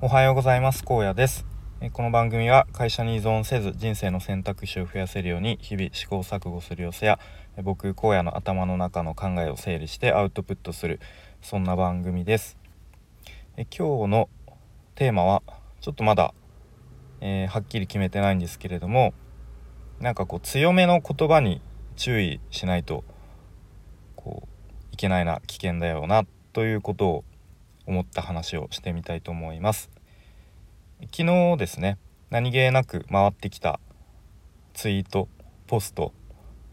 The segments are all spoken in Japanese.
おはようございます。荒野です。この番組は会社に依存せず人生の選択肢を増やせるように日々試行錯誤する様子や僕荒野の頭の中の考えを整理してアウトプットするそんな番組です。今日のテーマはちょっとまだ、えー、はっきり決めてないんですけれどもなんかこう強めの言葉に注意しないとこういけないな危険だよなということを思った話をしてみたいと思います。昨日ですね何気なく回ってきたツイートポスト、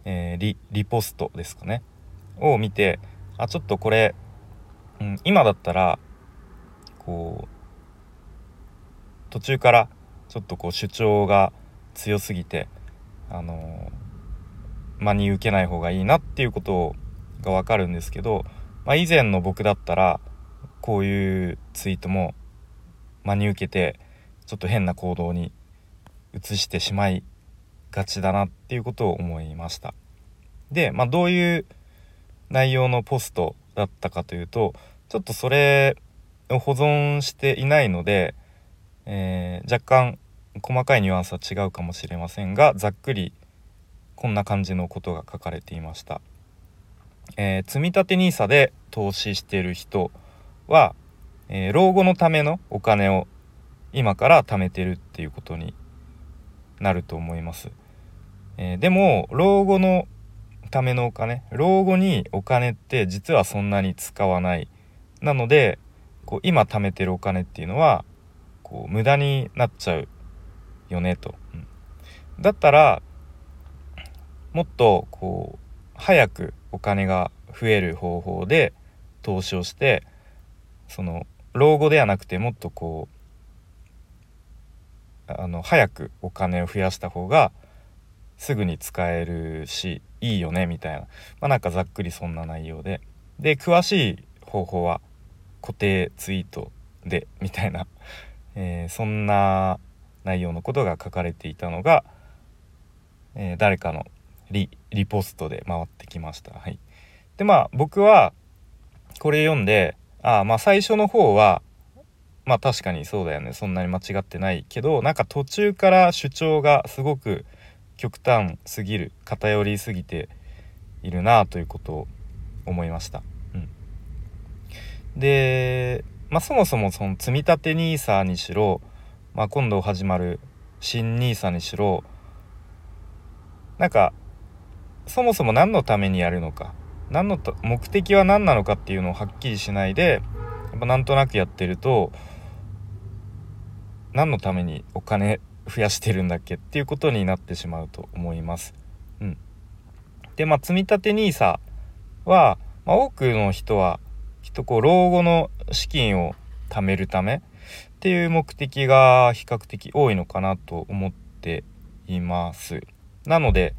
えー、リリポストですかねを見てあちょっとこれ、うん、今だったらこう途中からちょっとこう主張が強すぎてあの真に受けない方がいいなっていうことが分かるんですけど、まあ、以前の僕だったらこういうツイートも真に受けてちょっと変な行動に移してしまいがちだなっていうことを思いました。で、まあ、どういう内容のポストだったかというとちょっとそれを保存していないので、えー、若干細かいニュアンスは違うかもしれませんがざっくりこんな感じのことが書かれていました。えー、積立 NISA で投資している人は、えー、老後のためのお金を今から貯めてるっていうことになると思います。えー、でも老後のためのお金老後にお金って実はそんなに使わない。なのでこう今貯めてるお金っていうのはこう無駄になっちゃうよねと、うん、だったらもっとこう早くお金が増える方法で投資をしてその老後ではなくてもっとこうあの早くお金を増やした方がすぐに使えるしいいよねみたいな。まあなんかざっくりそんな内容で。で詳しい方法は固定ツイートでみたいな、えー、そんな内容のことが書かれていたのが、えー、誰かのリリポストで回ってきました。はい、でまあ僕はこれ読んであまあ最初の方はまあ確かにそうだよねそんなに間違ってないけどなんか途中から主張がすごく極端すぎる偏りすぎているなということを思いました。うん、で、まあ、そもそもその積み立て NISA にしろ、まあ、今度始まる新 NISA にしろなんかそもそも何のためにやるのか何の目的は何なのかっていうのをはっきりしないでやっぱなんとなくやってると何のためにお金増やしてるんだっけっていうことになってしまうと思います。うん、でまあ積立 NISA は、まあ、多くの人はきっとこう老後の資金を貯めるためっていう目的が比較的多いのかなと思っています。なので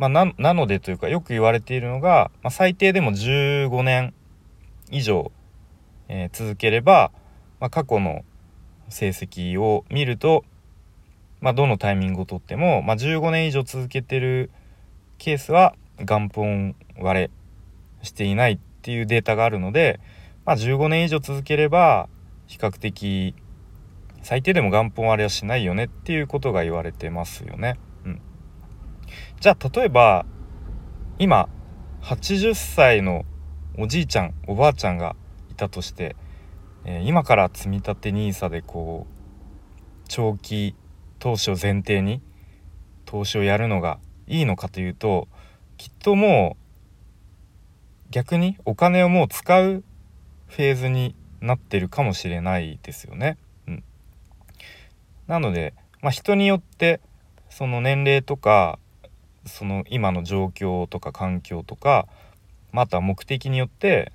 まあ、ななのでというかよく言われているのが、まあ、最低でも15年以上、えー、続ければ、まあ、過去の成績を見ると、まあ、どのタイミングをとっても、まあ、15年以上続けてるケースは元本割れしていないっていうデータがあるので、まあ、15年以上続ければ比較的最低でも元本割れはしないよねっていうことが言われてますよね。じゃあ例えば今80歳のおじいちゃんおばあちゃんがいたとして、えー、今から積み立て NISA でこう長期投資を前提に投資をやるのがいいのかというときっともう逆にお金をもう使うフェーズになってるかもしれないですよね。うん、なので、まあ、人によってその年齢とかその今の状況とか環境とかまた目的によって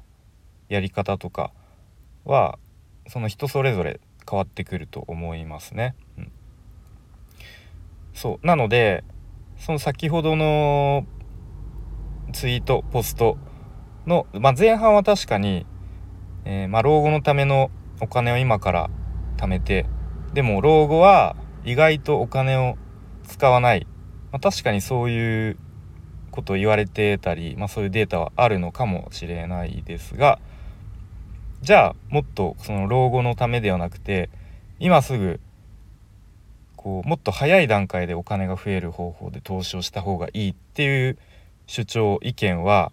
やり方とかはその人それぞれ変わってくると思いますね。うん、そう。なのでその先ほどのツイートポストの、まあ、前半は確かに、えー、まあ、老後のためのお金を今から貯めてでも老後は意外とお金を使わない。まあ、確かにそういうことを言われてたり、まあ、そういうデータはあるのかもしれないですがじゃあもっとその老後のためではなくて今すぐこうもっと早い段階でお金が増える方法で投資をした方がいいっていう主張意見は、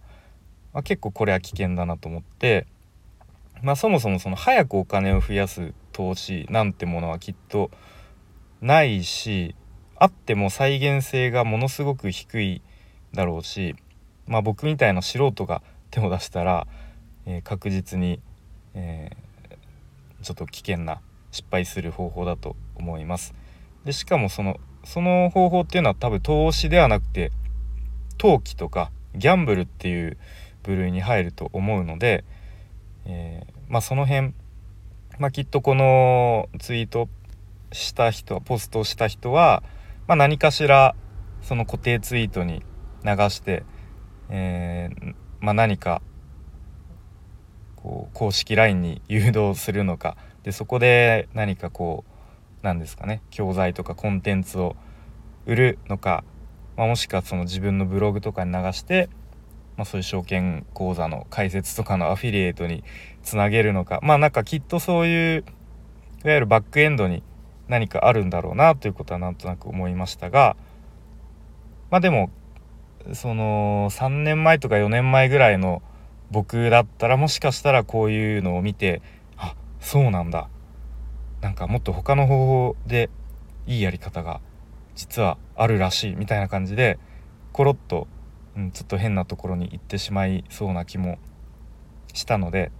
まあ、結構これは危険だなと思って、まあ、そもそもその早くお金を増やす投資なんてものはきっとないしあっても再現性がものすごく低いだろうし、まあ、僕みたいな素人が手を出したら、えー、確実に、えー、ちょっと危険な失敗する方法だと思います。でしかもそのその方法っていうのは多分投資ではなくて投機とかギャンブルっていう部類に入ると思うので、えー、まあその辺、まあ、きっとこのツイートした人はポストした人は、まあ、何かしらその固定ツイートに流して、えー、まあ、何かこう公式 LINE に誘導するのか。でそこで何かこう何ですかね教材とかコンテンツを売るのか、まあ、もしくはその自分のブログとかに流して、まあ、そういう証券口座の開設とかの アフィリエイトにつなげるのか。まあなんかきっとそういういわゆるバックエンドに何かあるんだろうなということはなんとなく思いましたがまあでもその3年前とか4年前ぐらいの僕だったらもしかしたらこういうのを見てあそうなんだ。なんかもっと他の方法でいいやり方が実はあるらしいみたいな感じでコロッと、うん、ちょっと変なところに行ってしまいそうな気もしたので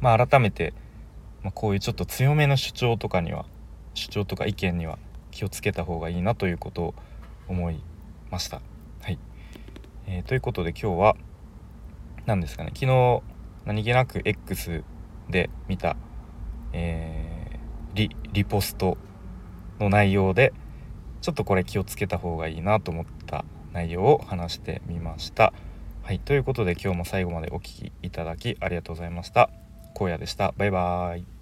まあ改めて、まあ、こういうちょっと強めの主張とかには主張とか意見には気をつけた方がいいなということを思いました。はい、えー、ということで今日は何ですかね昨日何気なく X で見た、えーリリポストの内容でちょっとこれ気をつけた方がいいなと思った内容を話してみました。はい、ということで今日も最後までお聴きいただきありがとうございました。荒野でした。バイバーイ。